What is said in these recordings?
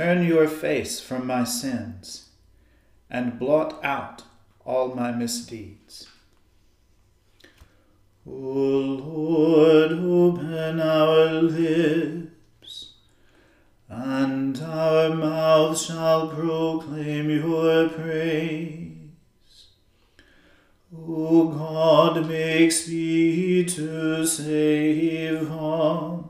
Turn your face from my sins and blot out all my misdeeds. O Lord, open our lips, and our mouth shall proclaim your praise. O God, make speed to save us.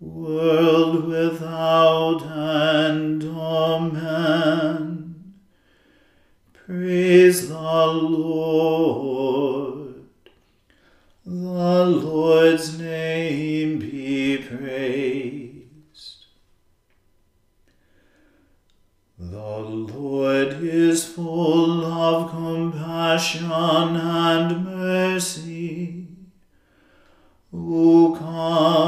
world without end. Amen. Praise the Lord. The Lord's name be praised. The Lord is full of compassion and mercy. O come,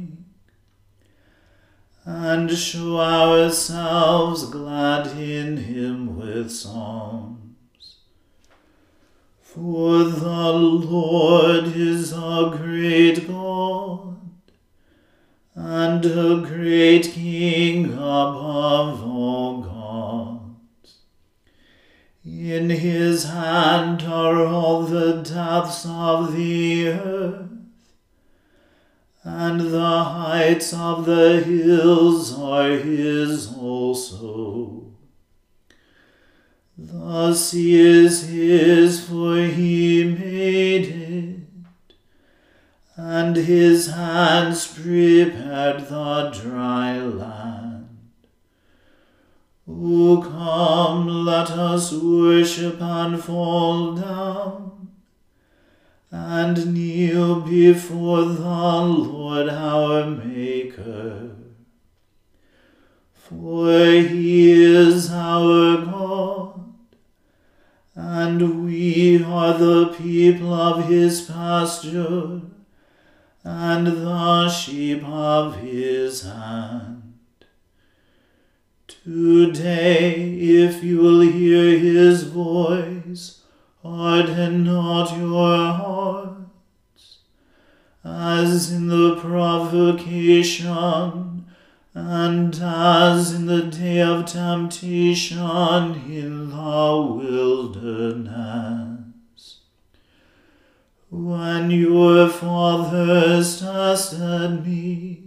and show ourselves glad in him with songs. For the Lord is a great God and a great King above all gods. In his hand are all the depths of the earth, and the heights of the hills are his also. The sea is his, for he made it and his hands prepared the dry land. O come, let us worship and fall down, and kneel before the Lord our Maker. For he is our God, and we are the people of his pasture and the sheep of his hand. Today, if you will hear his voice, harden not your hearts, as in the provocation, and as in the day of temptation in the wilderness. When your fathers tested me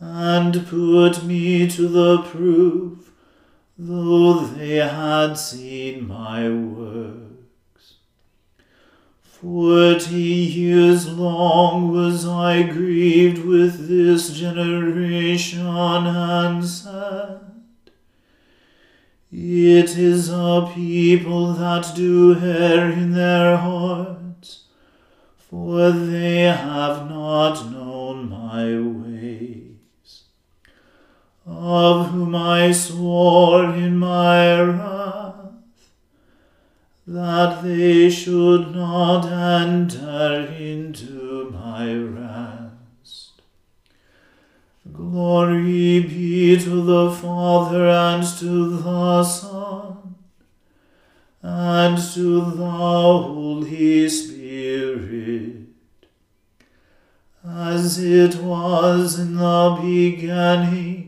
and put me to the proof, though they had seen my works. Forty years long was I grieved with this generation and said, It is a people that do err in their hearts, for they have not known my ways, of whom I swore in my wrath that they should not enter into my rest. Glory be to the Father and to the Son and to the Holy Spirit as it was in the beginning,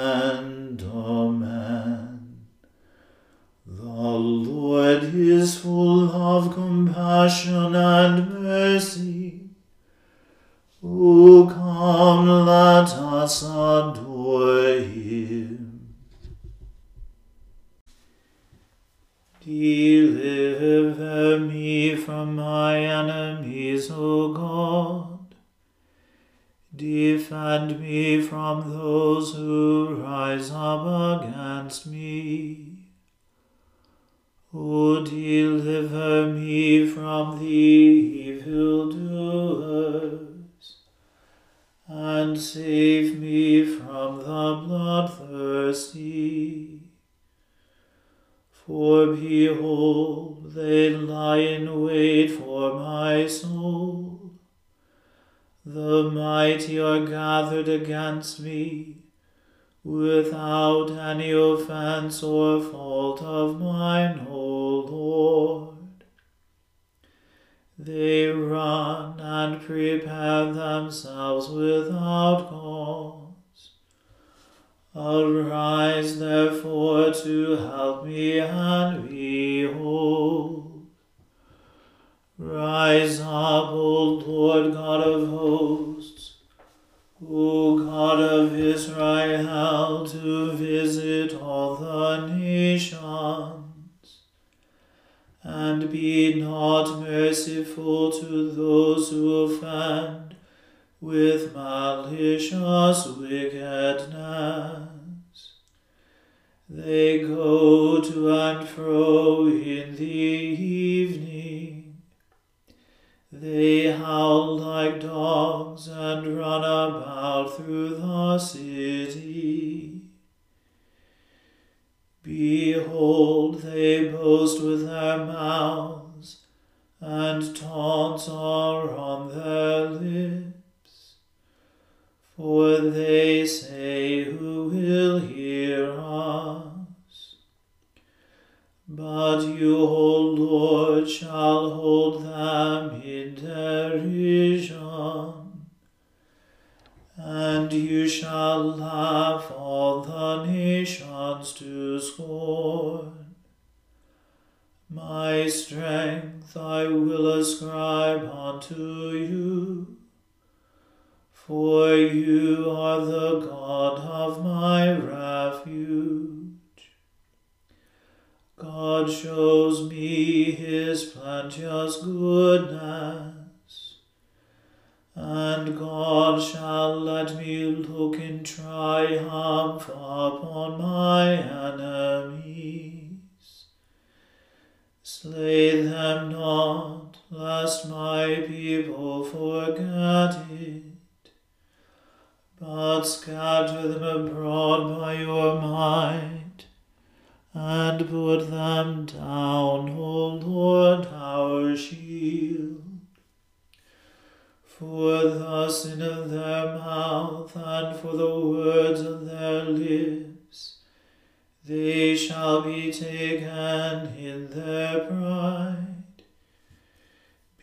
Save me from the bloodthirsty. For behold, they lie in wait for my soul. The mighty are gathered against me, without any offense or fault of mine, O Lord. They run and prepare themselves without cause. Arise therefore to help me and behold. Behold, they boast with their mouths, and taunts are on their lips. For they say, Who will hear us? But you, O Lord, shall hold them in derision and you shall laugh all the nations to scorn. My strength I will ascribe unto you, for you are the God of my refuge. God shows me his plenteous goodness and God shall let me look in triumph upon my enemies. Slay them not, lest my people forget it, but scatter them abroad by your might, and put them down, O Lord, our shield. For the sin of their mouth and for the words of their lips, they shall be taken in their pride,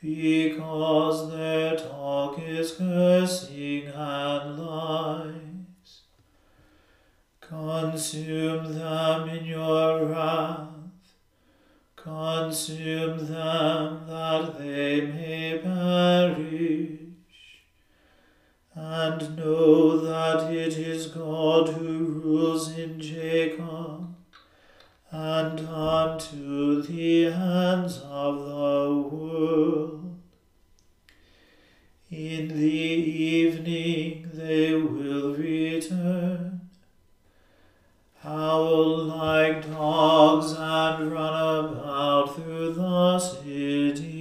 because their talk is cursing and lies. Consume them in your wrath, consume them that they may perish and know that it is God who rules in Jacob, and unto the ends of the world. In the evening they will return, howl like dogs and run about through the city.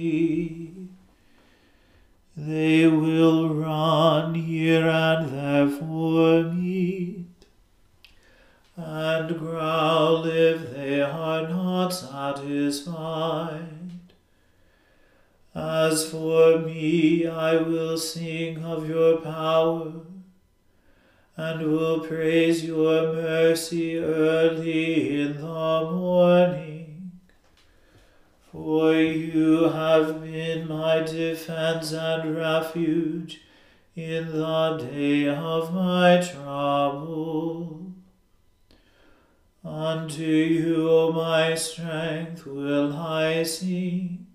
They will run here and there for meat, and growl if they are not satisfied. As for me, I will sing of your power, and will praise your mercy early in the morning. For you have been my defense and refuge in the day of my trouble. Unto you, O my strength, will I sing.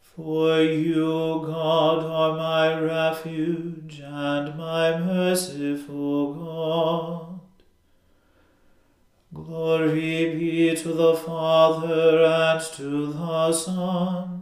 For you, O God, are my refuge refuge and my merciful God. Glory be to the Father and to the Son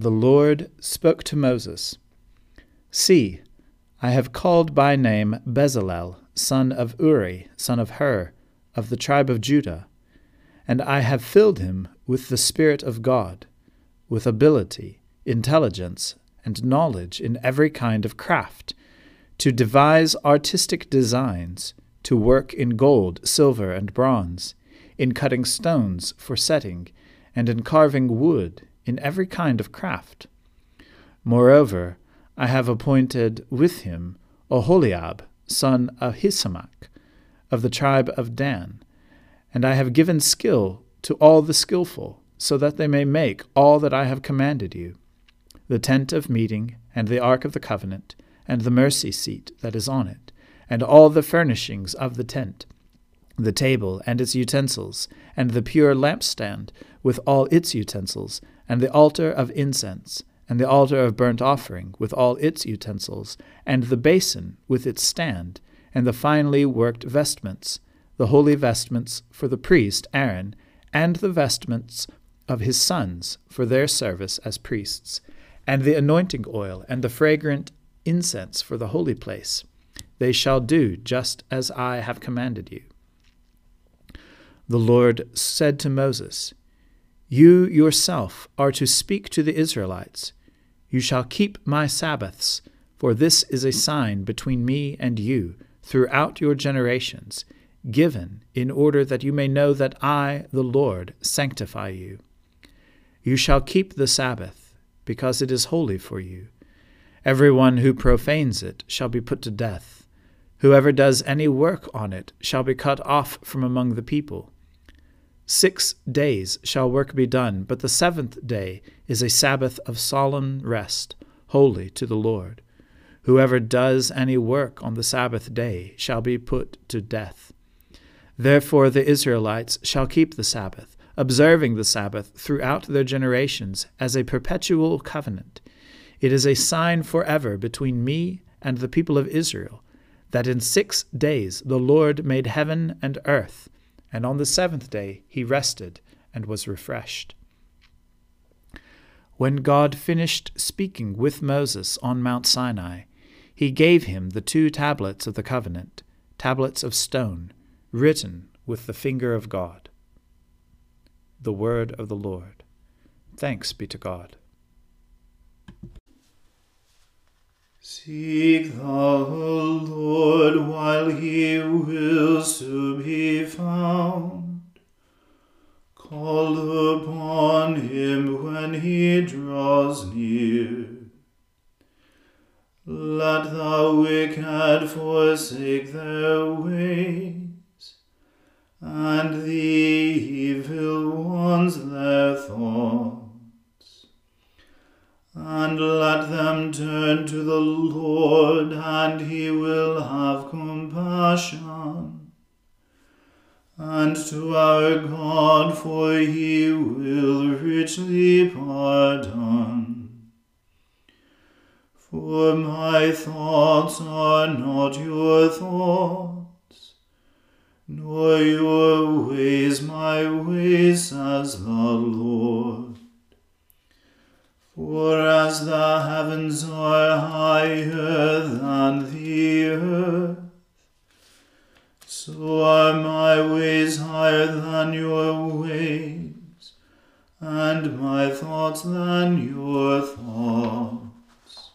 The Lord spoke to Moses See, I have called by name Bezalel, son of Uri, son of Hur, of the tribe of Judah and I have filled him with the Spirit of God, with ability, intelligence, and knowledge in every kind of craft, to devise artistic designs, to work in gold, silver, and bronze, in cutting stones for setting, and in carving wood, in every kind of craft. Moreover, I have appointed with him Oholiab, son of Ahisamach, of the tribe of Dan, and I have given skill to all the skilful, so that they may make all that I have commanded you the tent of meeting, and the ark of the covenant, and the mercy seat that is on it, and all the furnishings of the tent, the table and its utensils, and the pure lampstand with all its utensils, and the altar of incense, and the altar of burnt offering with all its utensils, and the basin with its stand, and the finely worked vestments the holy vestments for the priest Aaron, and the vestments of his sons for their service as priests, and the anointing oil and the fragrant incense for the holy place. They shall do just as I have commanded you. The Lord said to Moses, You yourself are to speak to the Israelites. You shall keep my Sabbaths, for this is a sign between me and you throughout your generations given in order that you may know that I, the Lord, sanctify you. You shall keep the Sabbath, because it is holy for you. Every one who profanes it shall be put to death. Whoever does any work on it shall be cut off from among the people. Six days shall work be done, but the seventh day is a Sabbath of solemn rest, holy to the Lord. Whoever does any work on the Sabbath day shall be put to death. Therefore the Israelites shall keep the Sabbath, observing the Sabbath throughout their generations as a perpetual covenant. It is a sign forever between me and the people of Israel, that in six days the Lord made heaven and earth, and on the seventh day he rested and was refreshed. When God finished speaking with Moses on Mount Sinai, he gave him the two tablets of the covenant, tablets of stone written with the finger of God. The word of the Lord. Thanks be to God. Seek the Lord while he wills to be found. Call upon him when he draws near. Let the wicked forsake their For as the heavens are higher than the earth, so are my ways higher than your ways, and my thoughts than your thoughts.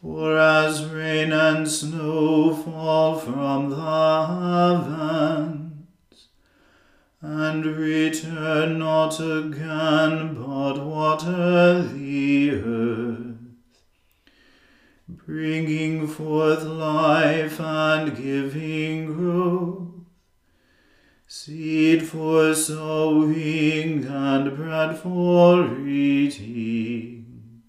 For as rain and snow fall from the heavens, and return not again, but water the earth, bringing forth life and giving growth, seed for sowing and bread for eating.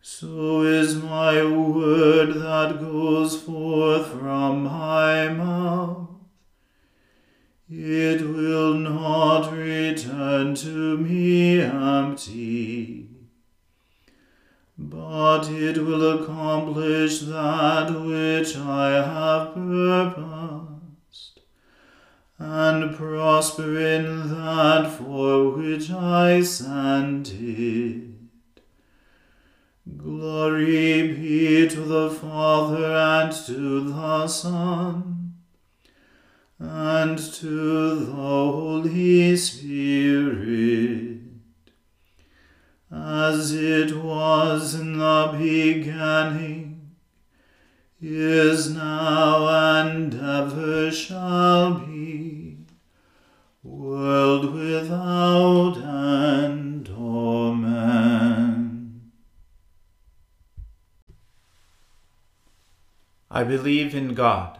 So is my word that goes forth from my mouth. It will not return to me empty but it will accomplish that which I have purposed, and prosper in that for which I sent it. Glory be to the Father and to the Son and to the Holy Spirit as it was in the beginning, is now, and ever shall be, world without end. Amen. I believe in God,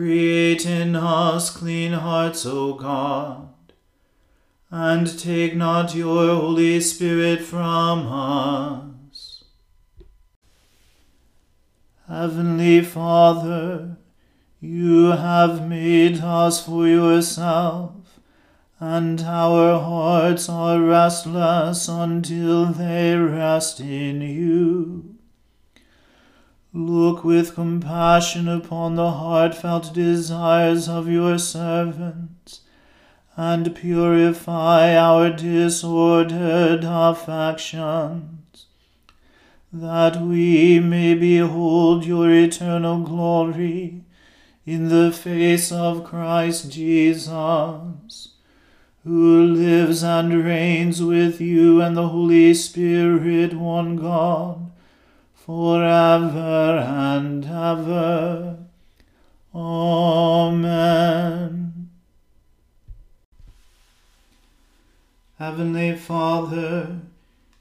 Create in us clean hearts, O God and take not your Holy Spirit from us. Heavenly Father, you have made us for yourself, and our hearts are restless until they rest in you. Look with compassion upon the heartfelt desires of your servants and purify our disordered affections, that we may behold your eternal glory in the face of Christ Jesus, who lives and reigns with you and the Holy Spirit, one God, for ever and ever. Amen. Heavenly Father,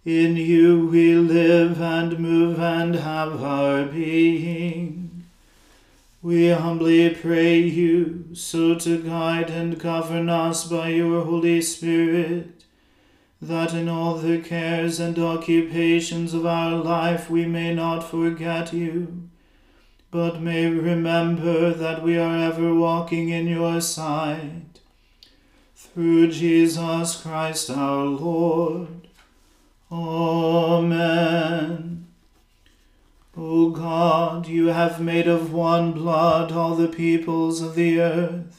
in you we live and move and have our being. We humbly pray you so to guide and govern us by your Holy Spirit, that in all the cares and occupations of our life we may not forget you but may remember that we are ever walking in your sight. Through Jesus Christ our Lord. Amen. O God, you have made of one blood all the peoples of the earth,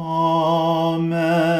Amen.